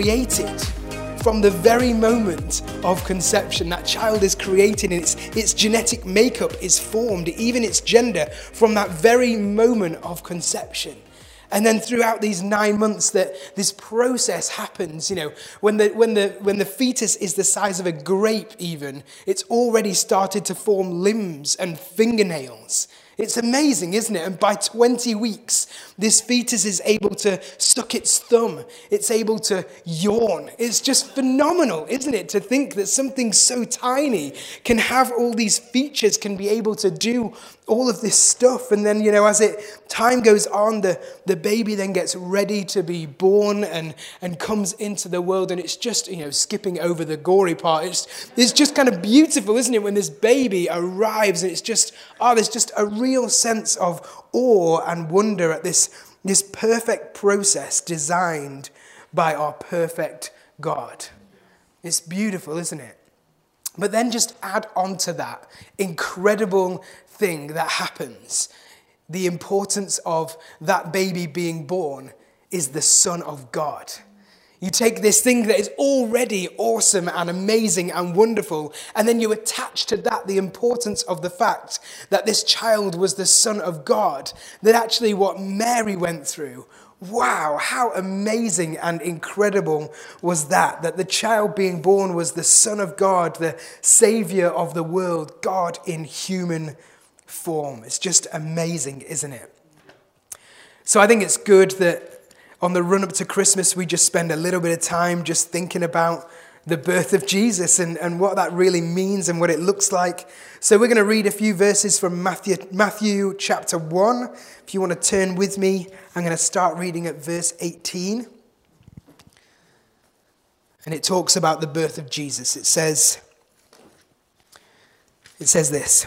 created from the very moment of conception. That child is created and its, its genetic makeup is formed, even its gender, from that very moment of conception. And then throughout these nine months that this process happens, you know, when the, when, the, when the fetus is the size of a grape even, it's already started to form limbs and fingernails. It's amazing, isn't it? And by 20 weeks, this fetus is able to suck its thumb. It's able to yawn. It's just phenomenal, isn't it? To think that something so tiny can have all these features, can be able to do all of this stuff. And then, you know, as it time goes on, the, the baby then gets ready to be born and, and comes into the world. And it's just, you know, skipping over the gory part. It's, it's just kind of beautiful, isn't it? When this baby arrives and it's just, oh, there's just a real sense of awe and wonder at this, this perfect process designed by our perfect God. It's beautiful, isn't it? But then just add on to that incredible thing that happens. The importance of that baby being born is the Son of God. You take this thing that is already awesome and amazing and wonderful, and then you attach to that the importance of the fact that this child was the Son of God, that actually what Mary went through. Wow, how amazing and incredible was that? That the child being born was the Son of God, the Savior of the world, God in human form. It's just amazing, isn't it? So I think it's good that on the run up to Christmas, we just spend a little bit of time just thinking about the birth of Jesus and, and what that really means and what it looks like. So we're going to read a few verses from Matthew, Matthew chapter 1. If you want to turn with me, I'm going to start reading at verse 18. And it talks about the birth of Jesus. It says, it says this.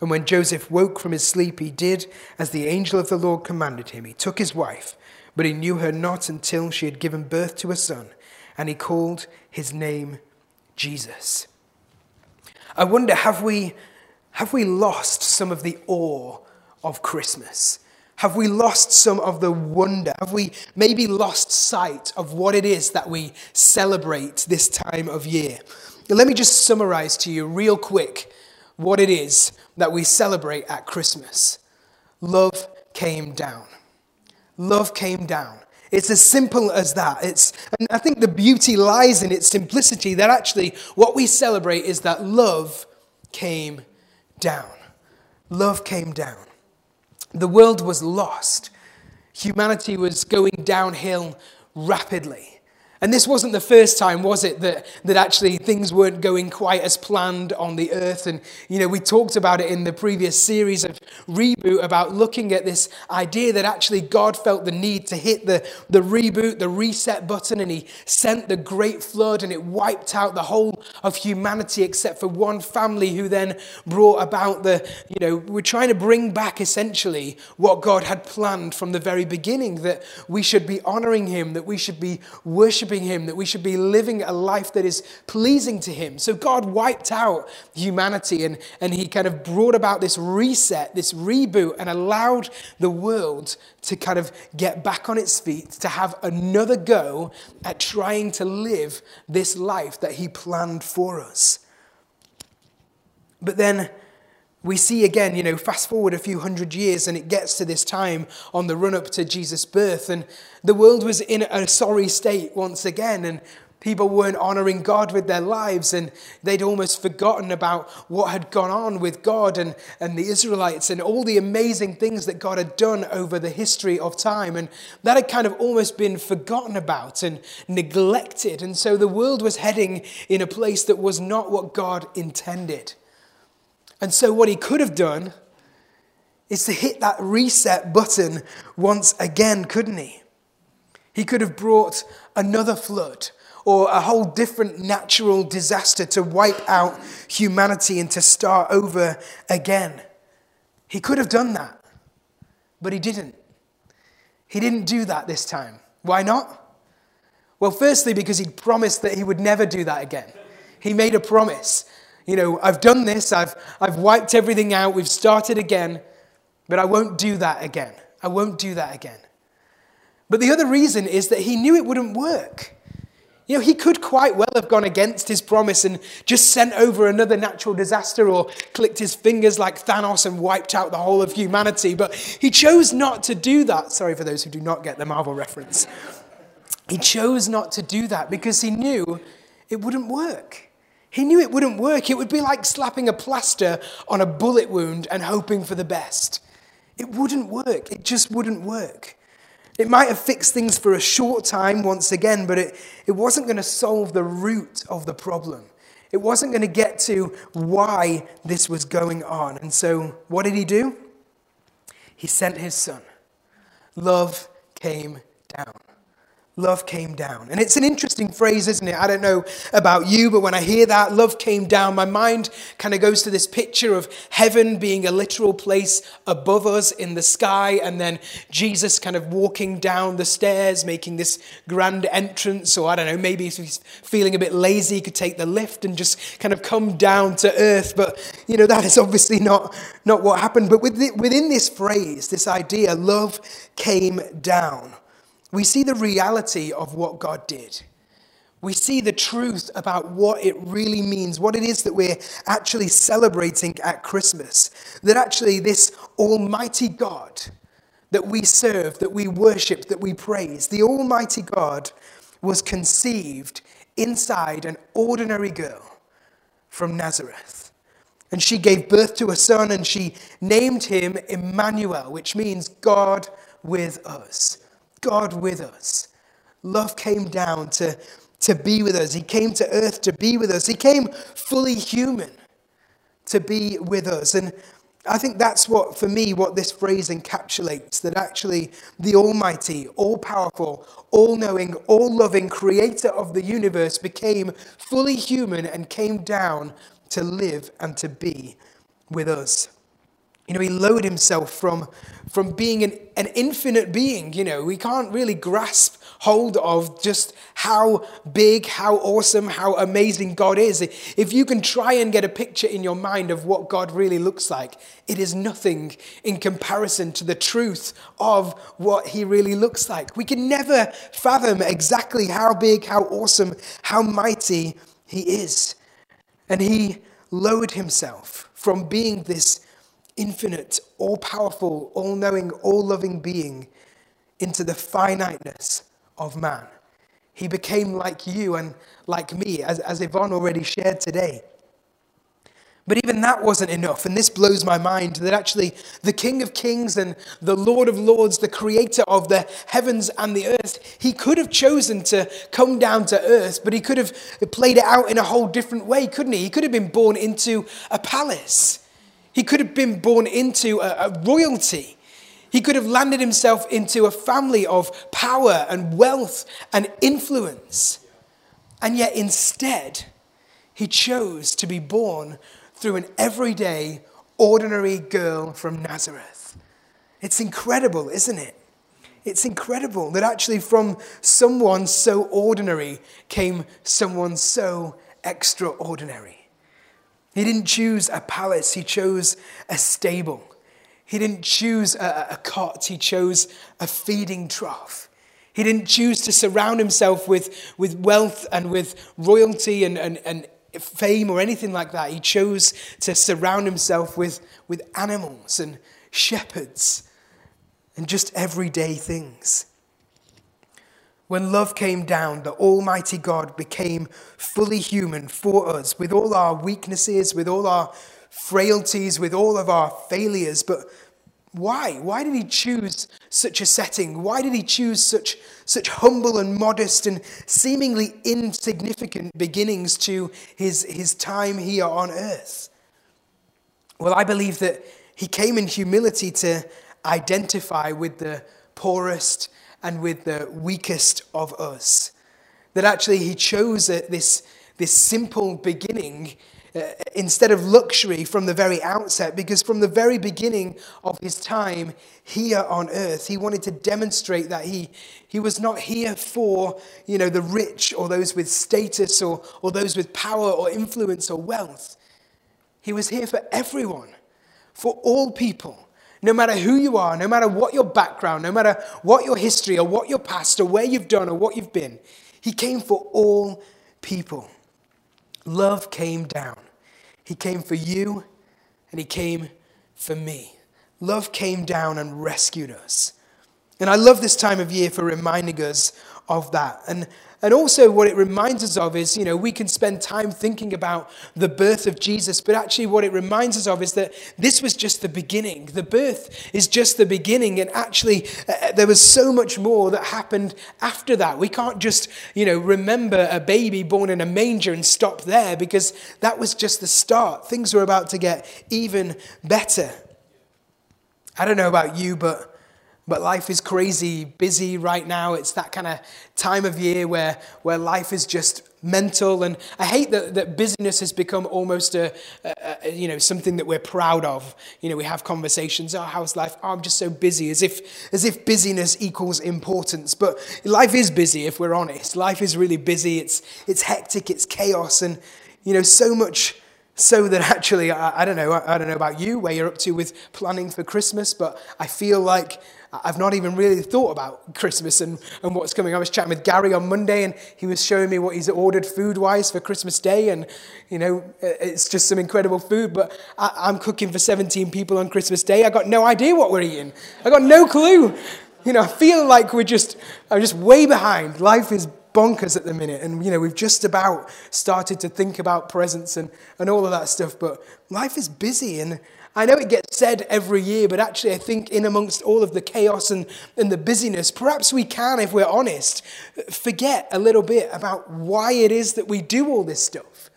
And when Joseph woke from his sleep, he did as the angel of the Lord commanded him. He took his wife, but he knew her not until she had given birth to a son, and he called his name Jesus. I wonder, have we, have we lost some of the awe of Christmas? Have we lost some of the wonder? Have we maybe lost sight of what it is that we celebrate this time of year? Let me just summarize to you, real quick, what it is that we celebrate at Christmas. Love came down. Love came down. It's as simple as that. It's, and I think the beauty lies in its simplicity that actually what we celebrate is that love came down. Love came down. The world was lost. Humanity was going downhill rapidly. And this wasn't the first time, was it, that, that actually things weren't going quite as planned on the earth? And, you know, we talked about it in the previous series of Reboot about looking at this idea that actually God felt the need to hit the, the reboot, the reset button, and He sent the great flood and it wiped out the whole of humanity except for one family who then brought about the, you know, we're trying to bring back essentially what God had planned from the very beginning that we should be honoring Him, that we should be worshiping worshiping Him, that we should be living a life that is pleasing to Him. So God wiped out humanity and, and He kind of brought about this reset, this reboot, and allowed the world to kind of get back on its feet, to have another go at trying to live this life that He planned for us. But then, we see again, you know, fast forward a few hundred years and it gets to this time on the run up to Jesus' birth, and the world was in a sorry state once again. And People weren't honoring God with their lives, and they'd almost forgotten about what had gone on with God and, and the Israelites and all the amazing things that God had done over the history of time. And that had kind of almost been forgotten about and neglected. And so the world was heading in a place that was not what God intended. And so, what he could have done is to hit that reset button once again, couldn't he? He could have brought another flood or a whole different natural disaster to wipe out humanity and to start over again. He could have done that, but he didn't. He didn't do that this time. Why not? Well, firstly, because he promised that he would never do that again. He made a promise. You know, I've done this, I've, I've wiped everything out, we've started again, but I won't do that again. I won't do that again. But the other reason is that he knew it wouldn't work. You know, he could quite well have gone against his promise and just sent over another natural disaster or clicked his fingers like Thanos and wiped out the whole of humanity. But he chose not to do that. Sorry for those who do not get the Marvel reference. He chose not to do that because he knew it wouldn't work. He knew it wouldn't work. It would be like slapping a plaster on a bullet wound and hoping for the best. It wouldn't work. It just wouldn't work. It might have fixed things for a short time once again, but it, it wasn't going to solve the root of the problem. It wasn't going to get to why this was going on. And so, what did he do? He sent his son. Love came down love came down. And it's an interesting phrase, isn't it? I don't know about you, but when I hear that, love came down, my mind kind of goes to this picture of heaven being a literal place above us in the sky, and then Jesus kind of walking down the stairs, making this grand entrance. Or I don't know, maybe if he's feeling a bit lazy, he could take the lift and just kind of come down to earth. But, you know, that is obviously not, not what happened. But within this phrase, this idea, love came down we see the reality of what God did. We see the truth about what it really means, what it is that we're actually celebrating at Christmas. That actually, this Almighty God that we serve, that we worship, that we praise, the Almighty God was conceived inside an ordinary girl from Nazareth. And she gave birth to a son and she named him Emmanuel, which means God with us. God with us. Love came down to, to be with us. He came to earth to be with us. He came fully human to be with us. And I think that's what, for me, what this phrase encapsulates that actually the Almighty, all powerful, all knowing, all loving creator of the universe became fully human and came down to live and to be with us. You know, he lowered himself from, from being an, an infinite being. You know, we can't really grasp hold of just how big, how awesome, how amazing God is. If you can try and get a picture in your mind of what God really looks like, it is nothing in comparison to the truth of what he really looks like. We can never fathom exactly how big, how awesome, how mighty he is. And he lowered himself from being this infinite, all powerful, all knowing, all loving being into the finiteness of man. He became like you and like me, as, as Yvonne already shared today. But even that wasn't enough. And this blows my mind that actually the King of Kings and the Lord of Lords, the creator of the heavens and the earth, he could have chosen to come down to earth, but he could have played it out in a whole different way, couldn't he? He could have been born into a palace. He could have been born into a, a royalty. He could have landed himself into a family of power and wealth and influence. And yet, instead, he chose to be born through an everyday, ordinary girl from Nazareth. It's incredible, isn't it? It's incredible that actually from someone so ordinary came someone so extraordinary. He didn't choose a palace, he chose a stable. He didn't choose a, a cot, he chose a feeding trough. He didn't choose to surround himself with, with wealth and with royalty and, and, and fame or anything like that. He chose to surround himself with, with animals and shepherds and just everyday things. When love came down, the Almighty God became fully human for us, with all our weaknesses, with all our frailties, with all of our failures. But why? Why did he choose such a setting? Why did he choose such, such humble and modest and seemingly insignificant beginnings to his, his time here on earth? Well, I believe that he came in humility to identify with the poorest and with the weakest of us. That actually he chose this, this simple beginning uh, instead of luxury from the very outset, because from the very beginning of his time here on earth, he wanted to demonstrate that he, he was not here for you know, the rich or those with status or, or those with power or influence or wealth. He was here for everyone, for all people. No matter who you are, no matter what your background, no matter what your history or what your past or where you've done or what you've been, He came for all people. Love came down. He came for you and He came for me. Love came down and rescued us. And I love this time of year for reminding us of that. And and also, what it reminds us of is, you know, we can spend time thinking about the birth of Jesus, but actually, what it reminds us of is that this was just the beginning. The birth is just the beginning, and actually, uh, uh, there was so much more that happened after that. We can't just, you know, remember a baby born in a manger and stop there because that was just the start. Things were about to get even better. I don't know about you, but but life is crazy busy right now. It's that kind of time of year where, where life is just mental. And I hate that, that busyness has become almost a, a, a, you know, something that we're proud of. You know, we have conversations, oh, how's life? Oh, I'm just so busy, as if, as if busyness equals importance. But life is busy, if we're honest. Life is really busy. It's, it's hectic, it's chaos. And, you know, so much so that actually, I, I don't know, I, I don't know about you, where you're up to with planning for Christmas, but I feel like I've not even really thought about Christmas and, and what's coming. I was chatting with Gary on Monday and he was showing me what he's ordered food wise for Christmas Day. And, you know, it's just some incredible food. But I, am cooking for 17 people on Christmas Day. I got no idea what we're eating. I got no clue. You know, I feel like we're just, I'm just way behind. Life is bonkers at the minute. And, you know, we've just about started to think about presents and, and all of that stuff. But life is busy. And, I know it gets said every year, but actually, I think in amongst all of the chaos and, and the busyness, perhaps we can, if we're honest, forget a little bit about why it is that we do all this stuff.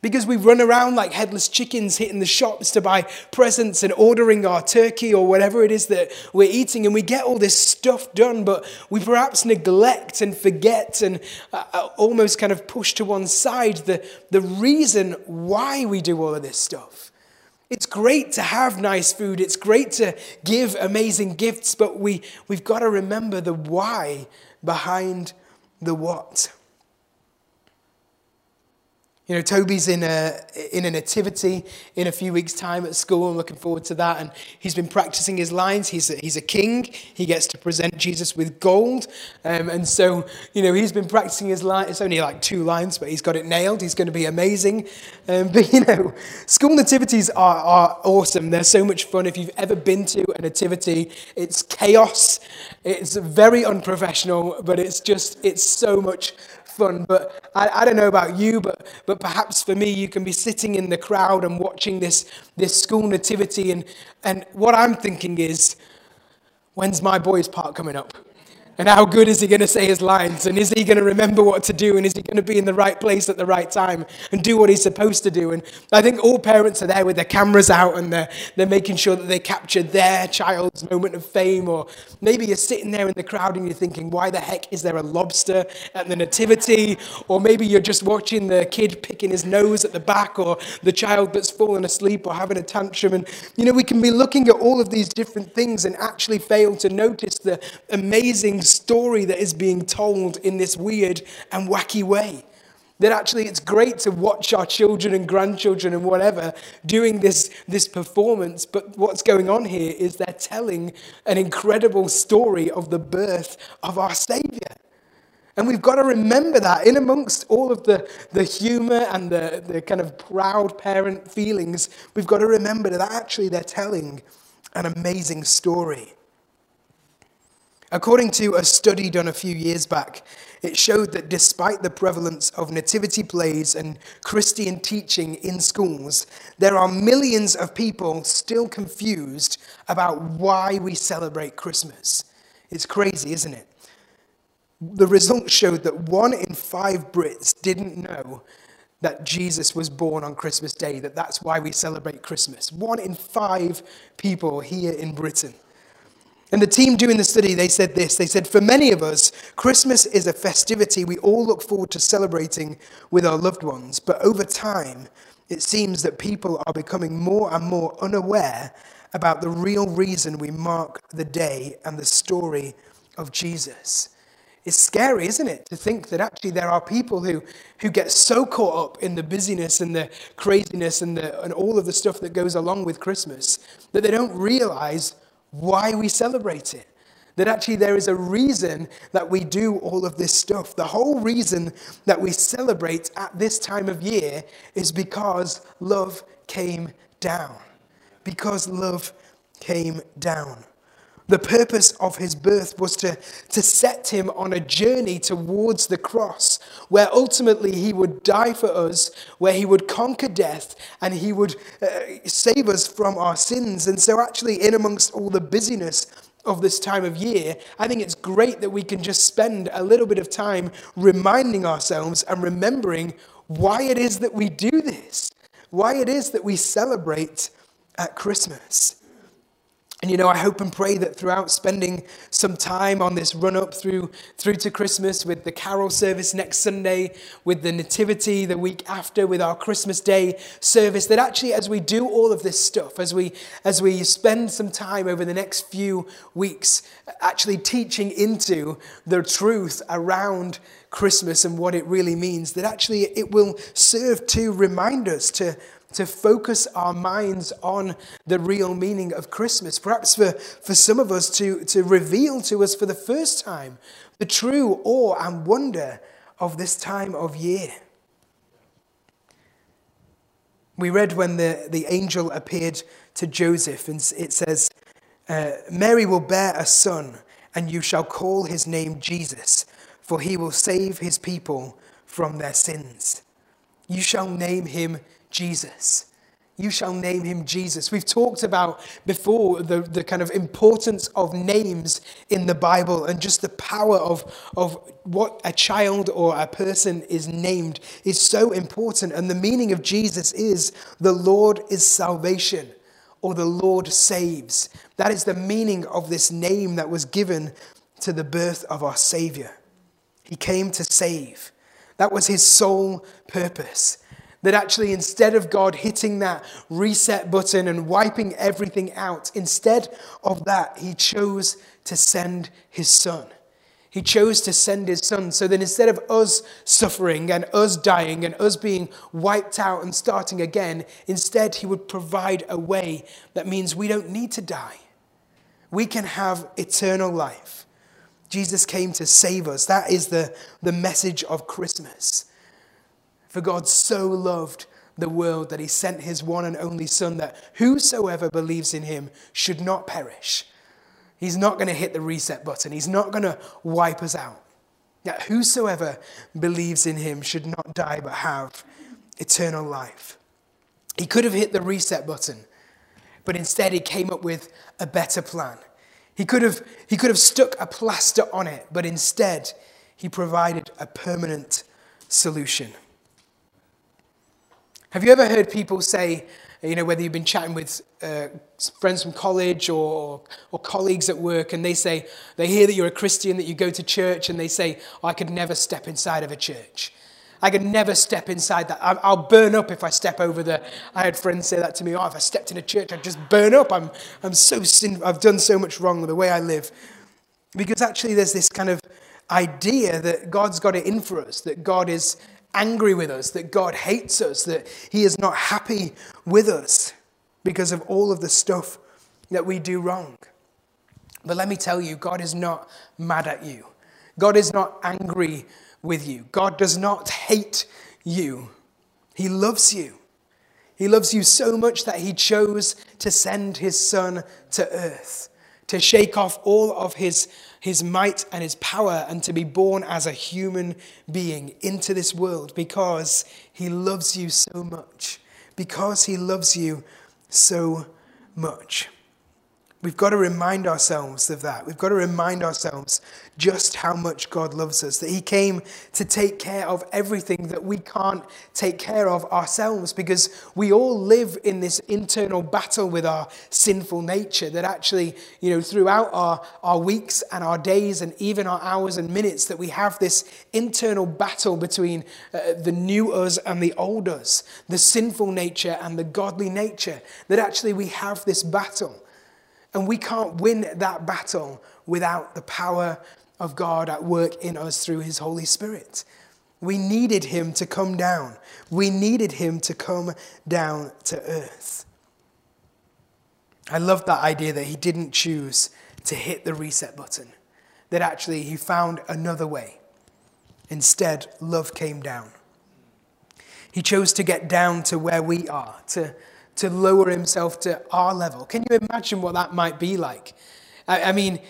Because we run around like headless chickens hitting the shops to buy presents and ordering our turkey or whatever it is that we're eating, and we get all this stuff done, but we perhaps neglect and forget and uh, uh almost kind of push to one side the, the reason why we do all of this stuff. It's great to have nice food. It's great to give amazing gifts, but we, we've got to remember the why behind the what. You know, Toby's in a, in a nativity in a few weeks' time at school. I'm looking forward to that. And he's been practicing his lines. He's a, he's a king. He gets to present Jesus with gold. Um, and so, you know, he's been practicing his lines. It's only like two lines, but he's got it nailed. He's going to be amazing. Um, but, you know, school nativities are, are awesome. They're so much fun. If you've ever been to a nativity, it's chaos. It's very unprofessional, but it's just, it's so much fun. But I, I don't know about you, but, but perhaps for me, you can be sitting in the crowd and watching this, this school nativity. And, and what I'm thinking is, when's my boys' part coming up? And how good is he going to say his lines? And is he going to remember what to do? And is he going to be in the right place at the right time and do what he's supposed to do? And I think all parents are there with their cameras out and they're, they're making sure that they capture their child's moment of fame. Or maybe you're sitting there in the crowd and you're thinking, why the heck is there a lobster at the nativity? Or maybe you're just watching the kid picking his nose at the back or the child that's fallen asleep or having a tantrum. And, you know, we can be looking at all of these different things and actually fail to notice the amazing story that is being told in this weird and wacky way. That actually it's great to watch our children and grandchildren and whatever doing this, this performance, but what's going on here is they're telling an incredible story of the birth of our Savior. And we've got to remember that in amongst all of the, the humor and the, the kind of proud parent feelings, we've got to remember that actually they're telling an amazing story. According to a study done a few years back, it showed that despite the prevalence of nativity plays and Christian teaching in schools, there are millions of people still confused about why we celebrate Christmas. It's crazy, isn't it? The results showed that one in five Brits didn't know that Jesus was born on Christmas Day, that that's why we celebrate Christmas. One in five people here in Britain. And the team doing the study, they said this. They said, For many of us, Christmas is a festivity we all look forward to celebrating with our loved ones. But over time, it seems that people are becoming more and more unaware about the real reason we mark the day and the story of Jesus. It's scary, isn't it, to think that actually there are people who, who get so caught up in the busyness and the craziness and, the, and all of the stuff that goes along with Christmas that they don't realize why we celebrate it. That actually there is a reason that we do all of this stuff. The whole reason that we celebrate at this time of year is because love came down. Because love came down. The purpose of his birth was to, to set him on a journey towards the cross, where ultimately he would die for us, where he would conquer death, and he would uh, save us from our sins. And so, actually, in amongst all the busyness of this time of year, I think it's great that we can just spend a little bit of time reminding ourselves and remembering why it is that we do this, why it is that we celebrate at Christmas. And you know, I hope and pray that throughout spending some time on this run up through, through to Christmas with the carol service next Sunday, with the Nativity the week after, with our Christmas Day service, that actually as we do all of this stuff, as we, as we spend some time over the next few weeks actually teaching into the truth around Christmas and what it really means, that actually it will serve to remind us to to focus our minds on the real meaning of Christmas. Perhaps for, for some of us to, to reveal to us for the first time the true awe and wonder of this time of year. We read when the, the angel appeared to Joseph, and it says, uh, Mary will bear a son, and you shall call his name Jesus, for he will save his people from their sins. You shall name him Jesus. You shall name him Jesus. We've talked about before the, the kind of importance of names in the Bible and just the power of, of what a child or a person is named is so important. And the meaning of Jesus is the Lord is salvation or the Lord saves. That is the meaning of this name that was given to the birth of our Savior. He came to save. That was his sole purpose. That actually, instead of God hitting that reset button and wiping everything out, instead of that, He chose to send His Son. He chose to send His Son so that instead of us suffering and us dying and us being wiped out and starting again, instead, He would provide a way that means we don't need to die. We can have eternal life. Jesus came to save us. That is the, the message of Christmas. For God so loved the world that he sent his one and only Son, that whosoever believes in him should not perish. He's not going to hit the reset button, he's not going to wipe us out. That whosoever believes in him should not die but have eternal life. He could have hit the reset button, but instead he came up with a better plan. He could have, he could have stuck a plaster on it, but instead he provided a permanent solution. Have you ever heard people say, you know, whether you've been chatting with uh, friends from college or, or colleagues at work, and they say, they hear that you're a Christian, that you go to church, and they say, oh, I could never step inside of a church. I could never step inside that. I'll burn up if I step over the. I had friends say that to me. Oh, if I stepped in a church, I'd just burn up. I'm, I'm so sin. I've done so much wrong with the way I live. Because actually, there's this kind of idea that God's got it in for us, that God is angry with us, that God hates us, that He is not happy with us because of all of the stuff that we do wrong. But let me tell you, God is not mad at you. God is not angry with you. God does not hate you. He loves you. He loves you so much that He chose to send His Son to earth to shake off all of his, his might and his power, and to be born as a human being into this world because he loves you so much. Because he loves you so much. We've got to remind ourselves of that. We've got to remind ourselves just how much God loves us, that He came to take care of everything that we can't take care of ourselves because we all live in this internal battle with our sinful nature. That actually, you know, throughout our, our weeks and our days and even our hours and minutes, that we have this internal battle between uh, the new us and the old us, the sinful nature and the godly nature. That actually we have this battle. And we can't win that battle without the power of God at work in us through his Holy Spirit. We needed him to come down. We needed him to come down to earth. I love that idea that he didn't choose to hit the reset button, that actually he found another way. Instead, love came down. He chose to get down to where we are, to to lower himself to our level. Can you imagine what that might be like? I, I mean,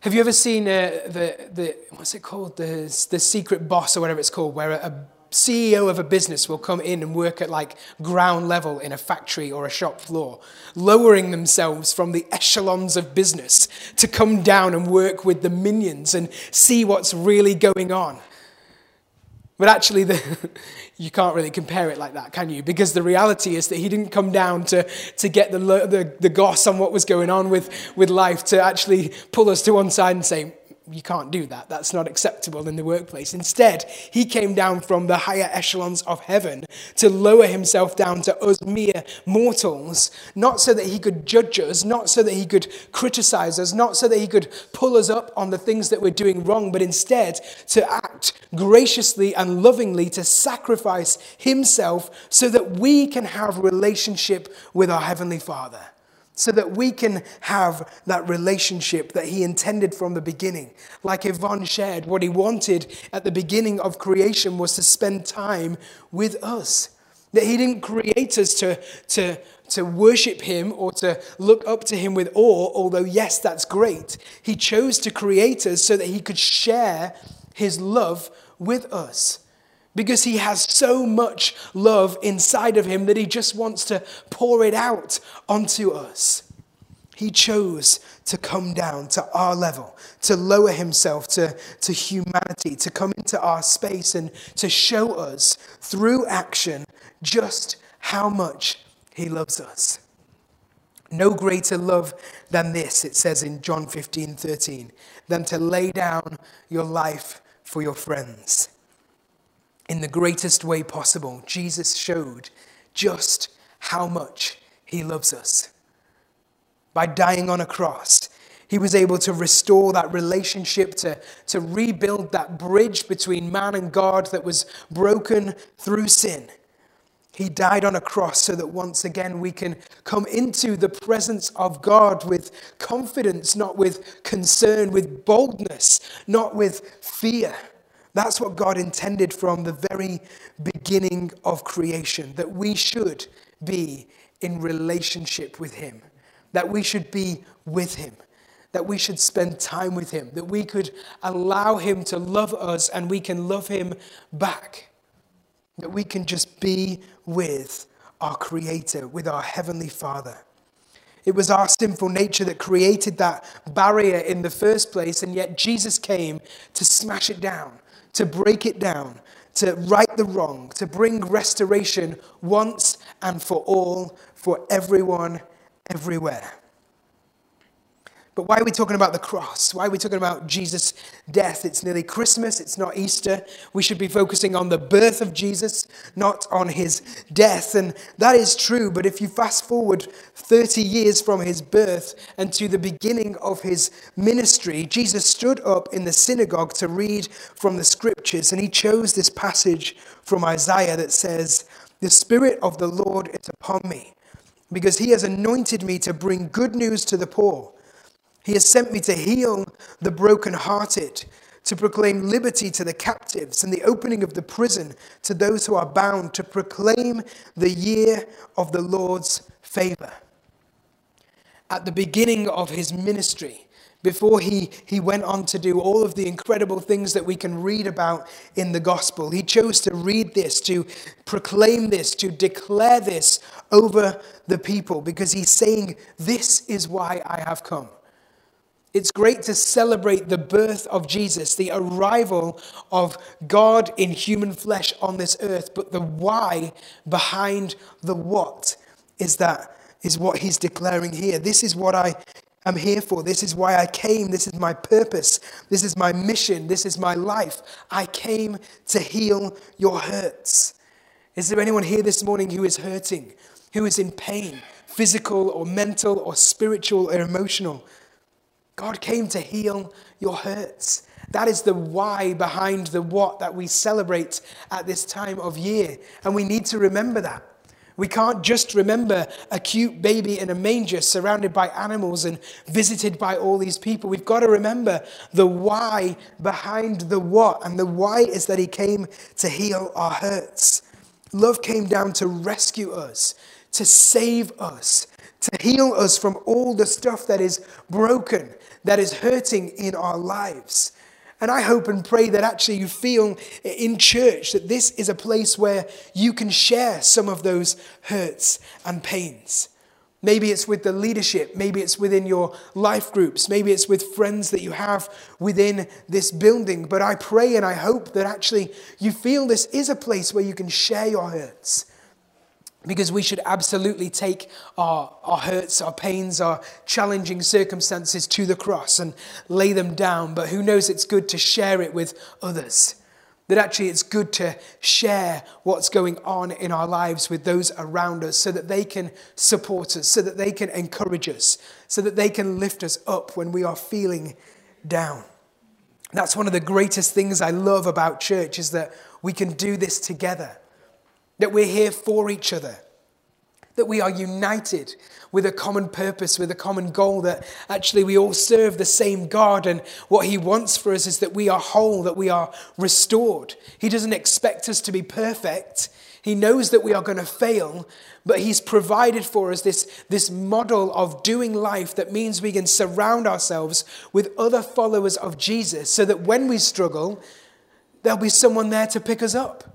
have you ever seen uh, the, the, what's it called? The, the secret boss or whatever it's called, where a CEO of a business will come in and work at like ground level in a factory or a shop floor, lowering themselves from the echelons of business to come down and work with the minions and see what's really going on. But actually, the, you can't really compare it like that, can you? Because the reality is that he didn't come down to, to get the, the, the goss on what was going on with, with life, to actually pull us to one side and say, you can't do that. That's not acceptable in the workplace. Instead, he came down from the higher echelons of heaven to lower himself down to us mere mortals, not so that he could judge us, not so that he could criticize us, not so that he could pull us up on the things that we're doing wrong, but instead to act graciously and lovingly to sacrifice himself so that we can have relationship with our heavenly Father so that we can have that relationship that he intended from the beginning. Like Yvonne shared, what he wanted at the beginning of creation was to spend time with us. That he didn't create us to, to, to worship him or to look up to him with awe, although, yes, that's great. He chose to create us so that he could share his love with us because he has so much love inside of him that he just wants to pour it out onto us. He chose to come down to our level, to lower himself to, to humanity, to come into our space and to show us through action just how much he loves us. No greater love than this, it says in John 15 13, than to lay down your life for your friends in the greatest way possible, Jesus showed just how much he loves us. By dying on a cross, he was able to restore that relationship, to, to rebuild that bridge between man and God that was broken through sin. He died on a cross so that once again we can come into the presence of God with confidence, not with concern, with boldness, not with fear. That's what God intended from the very beginning of creation, that we should be in relationship with Him, that we should be with Him, that we should spend time with Him, that we could allow Him to love us and we can love Him back, that we can just be with our Creator, with our Heavenly Father. It was our sinful nature that created that barrier in the first place, and yet Jesus came to smash it down, to break it down, to right the wrong, to bring restoration once and for all for everyone, everywhere. But why are we talking about the cross? Why are we talking about Jesus' death? It's nearly Christmas, it's not Easter. We should be focusing on the birth of Jesus, not on his death. And that is true, but if you fast forward 30 years from his birth and to the beginning of his ministry, Jesus stood up in the synagogue to read from the scriptures, and he chose this passage from Isaiah that says, The Spirit of the Lord is upon me, because he has anointed me to bring good news to the poor. He has sent me to heal the brokenhearted, to proclaim liberty to the captives and the opening of the prison to those who are bound, to proclaim the year of the Lord's favor. at the beginning of his ministry, before he, he went on to do all of the incredible things that we can read about in the gospel. He chose to read this, to proclaim this, to declare this over the people because he's saying, This is why I have come. It's great to celebrate the birth of Jesus, the arrival of God in human flesh on this earth, but the why behind the what is that is what he's declaring here. This is what I am here for. This is why I came. This is my purpose. This is my mission. This is my life. I came to heal your hurts. Is there anyone here this morning who is hurting, who is in pain, physical or mental or spiritual or emotional? God came to heal your hurts. That is the why behind the what that we celebrate at this time of year. And we need to remember that. We can't just remember a cute baby in a manger surrounded by animals and visited by all these people. We've got to remember the why behind the what. And the why is that he came to heal our hurts. Love came down to rescue us, to save us, to heal us from all the stuff that is broken, that is hurting in our lives. And I hope and pray that actually you feel in church that this is a place where you can share some of those hurts and pains. Maybe it's with the leadership, maybe it's within your life groups, maybe it's with friends that you have within this building. But I pray and I hope that actually you feel this is a place where you can share your hurts because we should absolutely take our, our hurts, our pains, our challenging circumstances to the cross and lay them down. But who knows, it's good to share it with others. That actually it's good to share what's going on in our lives with those around us so that they can support us, so that they can encourage us, so that they can lift us up when we are feeling down. That's one of the greatest things I love about church is that we can do this together that we're here for each other, that we are united with a common purpose, with a common goal, that actually we all serve the same God. And what He wants for us is that we are whole, that we are restored. He doesn't expect us to be perfect. He knows that we are going to fail, but He's provided for us this, this model of doing life that means we can surround ourselves with other followers of Jesus so that when we struggle, there'll be someone there to pick us up.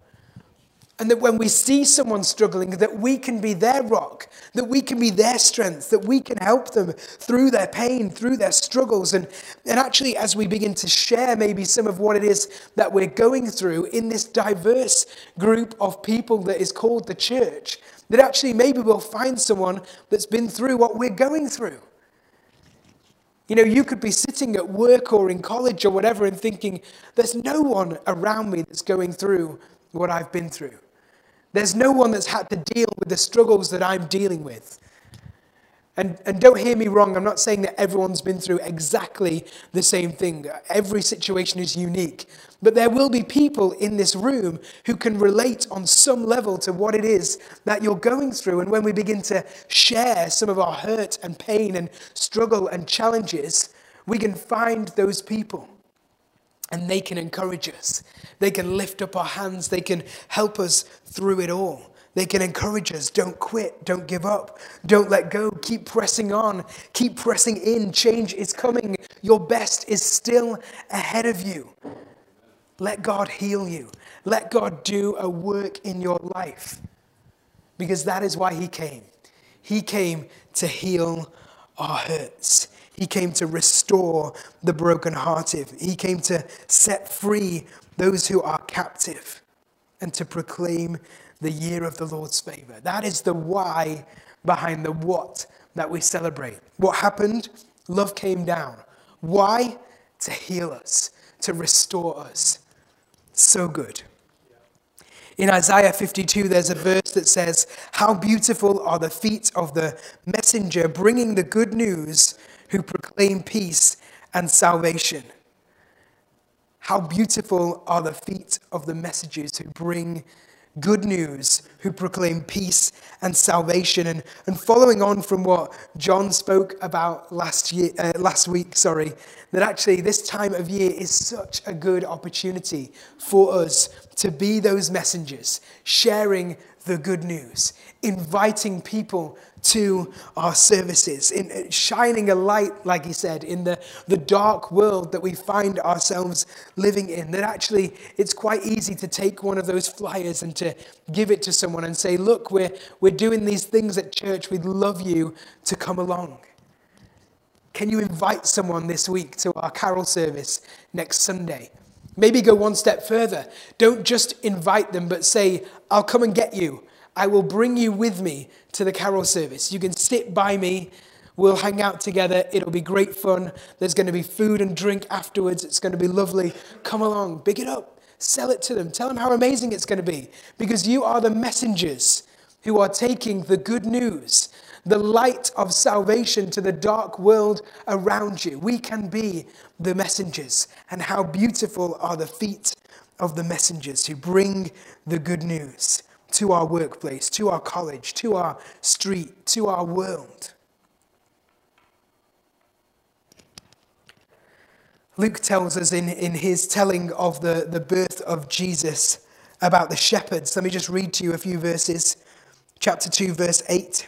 And that when we see someone struggling, that we can be their rock, that we can be their strength, that we can help them through their pain, through their struggles. And, and actually, as we begin to share maybe some of what it is that we're going through in this diverse group of people that is called the church, that actually maybe we'll find someone that's been through what we're going through. You know, you could be sitting at work or in college or whatever and thinking, there's no one around me that's going through what I've been through. There's no one that's had to deal with the struggles that I'm dealing with. And, and don't hear me wrong, I'm not saying that everyone's been through exactly the same thing. Every situation is unique. But there will be people in this room who can relate on some level to what it is that you're going through. And when we begin to share some of our hurt and pain and struggle and challenges, we can find those people and they can encourage us. They can lift up our hands. They can help us through it all. They can encourage us. Don't quit. Don't give up. Don't let go. Keep pressing on. Keep pressing in. Change is coming. Your best is still ahead of you. Let God heal you. Let God do a work in your life because that is why He came. He came to heal our hurts. He came to restore the brokenhearted. He came to set free those who are captive and to proclaim the year of the Lord's favor. That is the why behind the what that we celebrate. What happened? Love came down. Why? To heal us, to restore us. So good. In Isaiah 52, there's a verse that says, How beautiful are the feet of the messenger bringing the good news who proclaim peace and salvation. How beautiful are the feet of the messengers who bring good news, who proclaim peace and salvation. And, and following on from what John spoke about last, year, uh, last week, sorry, that actually this time of year is such a good opportunity for us to be those messengers, sharing the good news, inviting people to our services, in uh, shining a light, like he said, in the, the dark world that we find ourselves living in. That actually it's quite easy to take one of those flyers and to give it to someone and say, Look, we're, we're doing these things at church. We'd love you to come along. Can you invite someone this week to our carol service next Sunday? Maybe go one step further. Don't just invite them, but say, I'll come and get you. I will bring you with me to the carol service. You can sit by me. We'll hang out together. It'll be great fun. There's going to be food and drink afterwards. It's going to be lovely. Come along, big it up. Sell it to them. Tell them how amazing it's going to be because you are the messengers who are taking the good news the light of salvation to the dark world around you. We can be the messengers. And how beautiful are the feet of the messengers who bring the good news to our workplace, to our college, to our street, to our world. Luke tells us in, in his telling of the, the birth of Jesus about the shepherds. Let me just read to you a few verses. Chapter 2, verse 8.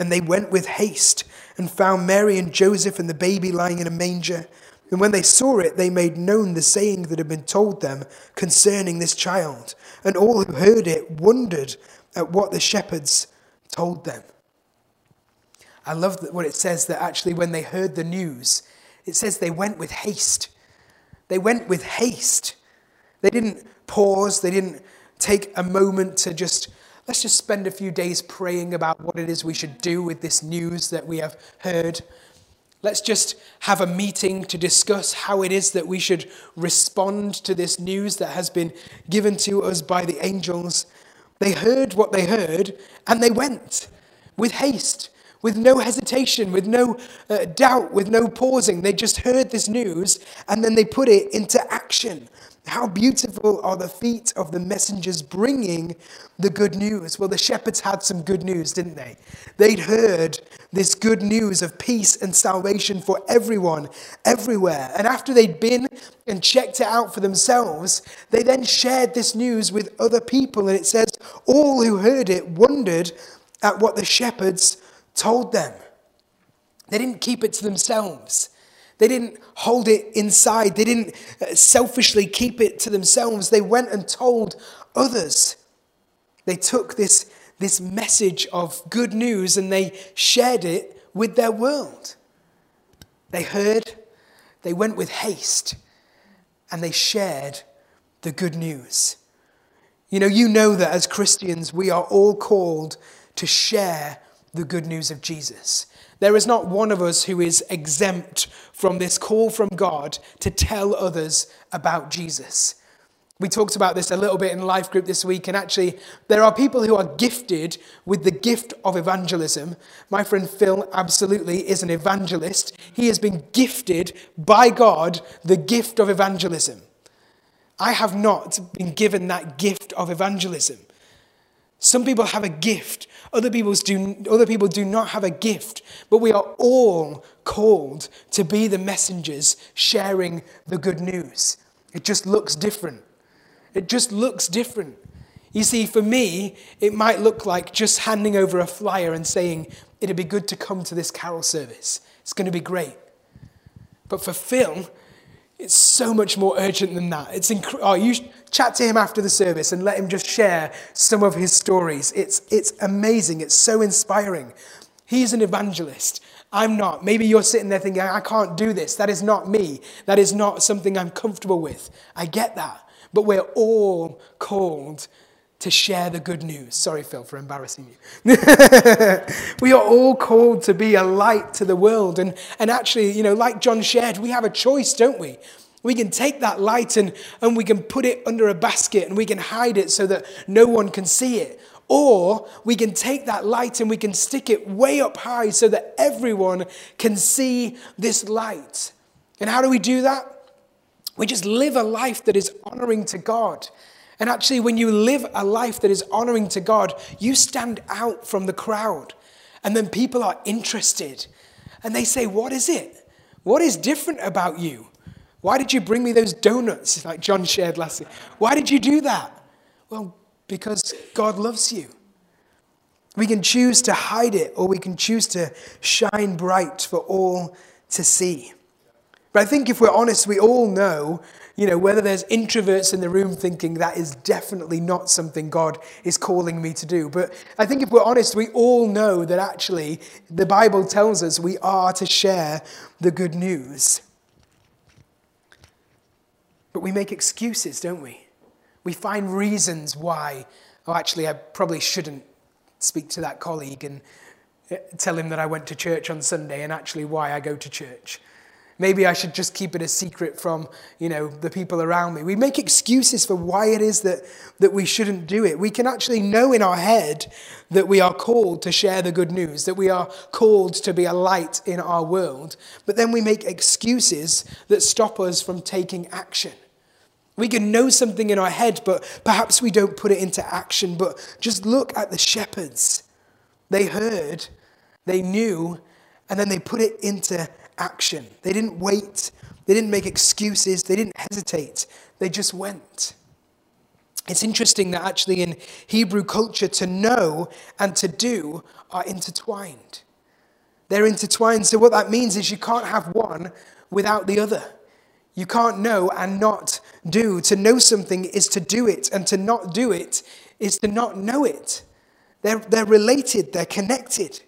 And they went with haste and found Mary and Joseph and the baby lying in a manger. And when they saw it, they made known the saying that had been told them concerning this child. And all who heard it wondered at what the shepherds told them. I love what it says that actually, when they heard the news, it says they went with haste. They went with haste. They didn't pause, they didn't take a moment to just let's just spend a few days praying about what it is we should do with this news that we have heard. Let's just have a meeting to discuss how it is that we should respond to this news that has been given to us by the angels. They heard what they heard and they went with haste, with no hesitation, with no uh, doubt, with no pausing. They just heard this news and then they put it into action. How beautiful are the feet of the messengers bringing the good news. Well, the shepherds had some good news, didn't they? They'd heard this good news of peace and salvation for everyone, everywhere. And after they'd been and checked it out for themselves, they then shared this news with other people. And it says, all who heard it wondered at what the shepherds told them. They didn't keep it to themselves. They didn't hold it inside. They didn't uh, selfishly keep it to themselves. They went and told others. They took this, this message of good news and they shared it with their world. They heard, they went with haste, and they shared the good news. You know, you know that as Christians, we are all called to share the good news of Jesus. There is not one of us who is exempt from this call from God to tell others about Jesus. We talked about this a little bit in life group this week, and actually, there are people who are gifted with the gift of evangelism. My friend Phil absolutely is an evangelist. He has been gifted by God the gift of evangelism. I have not been given that gift of evangelism. Some people have a gift, other, people's do, other people do not have a gift, but we are all called to be the messengers sharing the good news. It just looks different. It just looks different. You see, for me, it might look like just handing over a flyer and saying, It'd be good to come to this carol service. It's going to be great. But for Phil, It's so much more urgent than that. It's inc- oh, you chat to him after the service and let him just share some of his stories. It's, it's amazing. It's so inspiring. He's an evangelist. I'm not. Maybe you're sitting there thinking, I can't do this. That is not me. That is not something I'm comfortable with. I get that. But we're all called to share the good news. Sorry, Phil, for embarrassing you. we are all called to be a light to the world. And, and actually, you know, like John shared, we have a choice, don't we? We can take that light and, and we can put it under a basket and we can hide it so that no one can see it. Or we can take that light and we can stick it way up high so that everyone can see this light. And how do we do that? We just live a life that is honoring to God. And actually, when you live a life that is honoring to God, you stand out from the crowd. And then people are interested. And they say, What is it? What is different about you? Why did you bring me those donuts, like John shared last week? Why did you do that? Well, because God loves you. We can choose to hide it, or we can choose to shine bright for all to see. But I think if we're honest, we all know you know, whether there's introverts in the room thinking that is definitely not something God is calling me to do. But I think if we're honest, we all know that actually the Bible tells us we are to share the good news. But we make excuses, don't we? We find reasons why, oh, actually, I probably shouldn't speak to that colleague and eh, tell him that I went to church on Sunday and actually why I go to church. Maybe I should just keep it a secret from, you know, the people around me. We make excuses for why it is that, that we shouldn't do it. We can actually know in our head that we are called to share the good news, that we are called to be a light in our world, but then we make excuses that stop us from taking action. We can know something in our head, but perhaps we don't put it into action. But just look at the shepherds. They heard, they knew, and then they put it into action. They didn't wait, they didn't make excuses, they didn't hesitate, they just went. It's interesting that actually in Hebrew culture, to know and to do are intertwined. They're intertwined. So, what that means is you can't have one without the other. You can't know and not do. To know something is to do it, and to not do it is to not know it. They're, they're related, they're connected.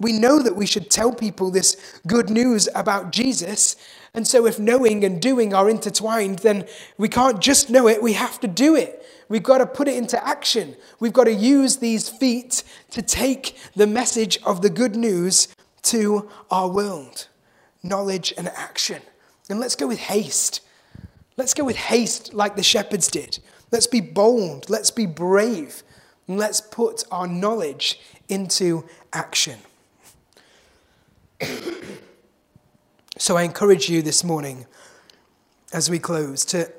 We know that we should tell people this good news about Jesus. And so, if knowing and doing are intertwined, then we can't just know it, we have to do it. We've got to put it into action. We've got to use these feet to take the message of the good news to our world knowledge and action. And let's go with haste. Let's go with haste like the shepherds did. Let's be bold. Let's be brave. And let's put our knowledge into action. So I encourage you this morning, as we close, to,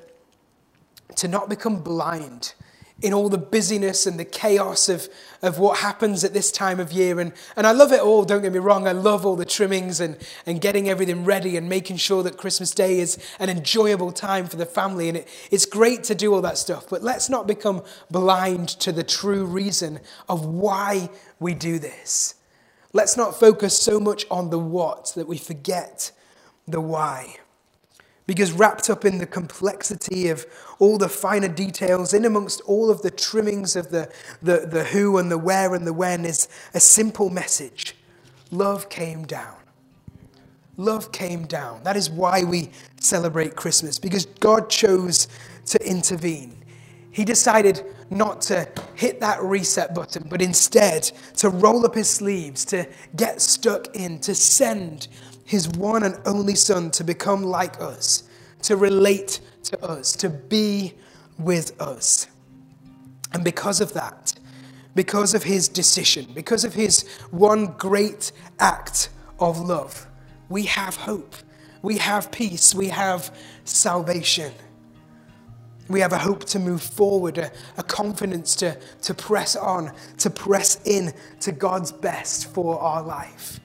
to not become blind in all the busyness and the chaos of, of what happens at this time of year. And, and I love it all, don't get me wrong. I love all the trimmings and, and getting everything ready and making sure that Christmas Day is an enjoyable time for the family. And it, it's great to do all that stuff. But let's not become blind to the true reason of why we do this. Let's not focus so much on the what that we forget the why. Because wrapped up in the complexity of all the finer details, in amongst all of the trimmings of the, the, the who and the where and the when, is a simple message love came down. Love came down. That is why we celebrate Christmas, because God chose to intervene. He decided not to hit that reset button, but instead to roll up his sleeves, to get stuck in, to send his one and only Son to become like us, to relate to us, to be with us. And because of that, because of his decision, because of his one great act of love, we have hope, we have peace, we have salvation. We have a hope to move forward, a, a, confidence to, to press on, to press in to God's best for our life.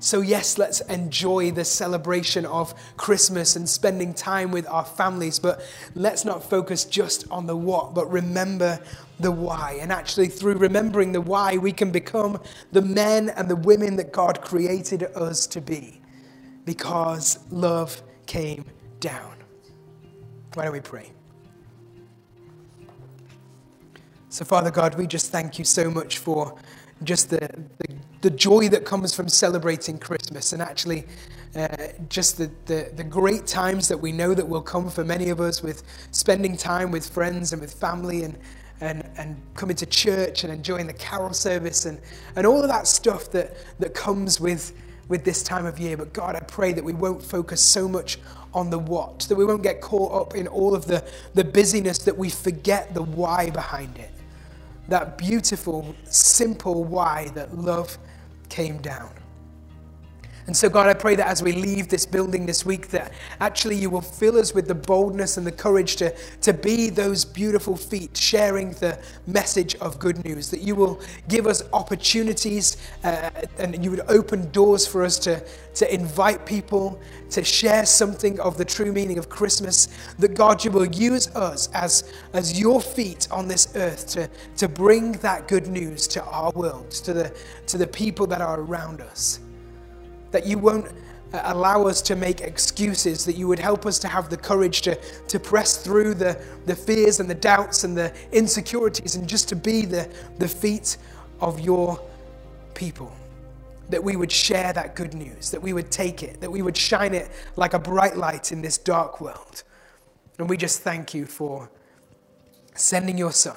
So, yes, let's enjoy the celebration of Christmas and spending time with our families, but let's not focus just on the what, but remember the why. And actually, through remembering the why, we can become the men and the women that God created us to be because love came down. Why don't we pray? So, Father God, we just thank you so much for just the, the, the joy that comes from celebrating Christmas and actually uh, just the, the, the great times that we know that will come for many of us with spending time with friends and with family and, and, and coming to church and enjoying the carol service and, and all of that stuff that, that comes with, with this time of year. But God, I pray that we won't focus so much on the what, that we won't get caught up in all of the, the busyness that we forget the why behind it that beautiful, simple why that love came down. And so, God, I pray that as we leave this building this week, that actually you will fill us with the boldness and the courage to, to be those beautiful feet sharing the message of good news. That you will give us opportunities uh, and you would open doors for us to, to invite people to share something of the true meaning of Christmas. That, God, you will use us as, as your feet on this earth to, to bring that good news to our world, to the, to the people that are around us that you won't uh, allow us to make excuses, that you would help us to have the courage to, to press through the, the fears and the doubts and the insecurities and just to be the, the feet of your people. That we would share that good news, that we would take it, that we would shine it like a bright light in this dark world. And we just thank you for sending your son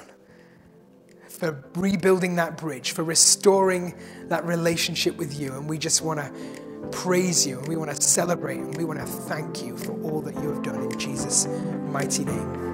for rebuilding that bridge, for restoring that relationship with you. And we just want to praise you and we want to celebrate and we want to thank you for all that you have done in Jesus' mighty name.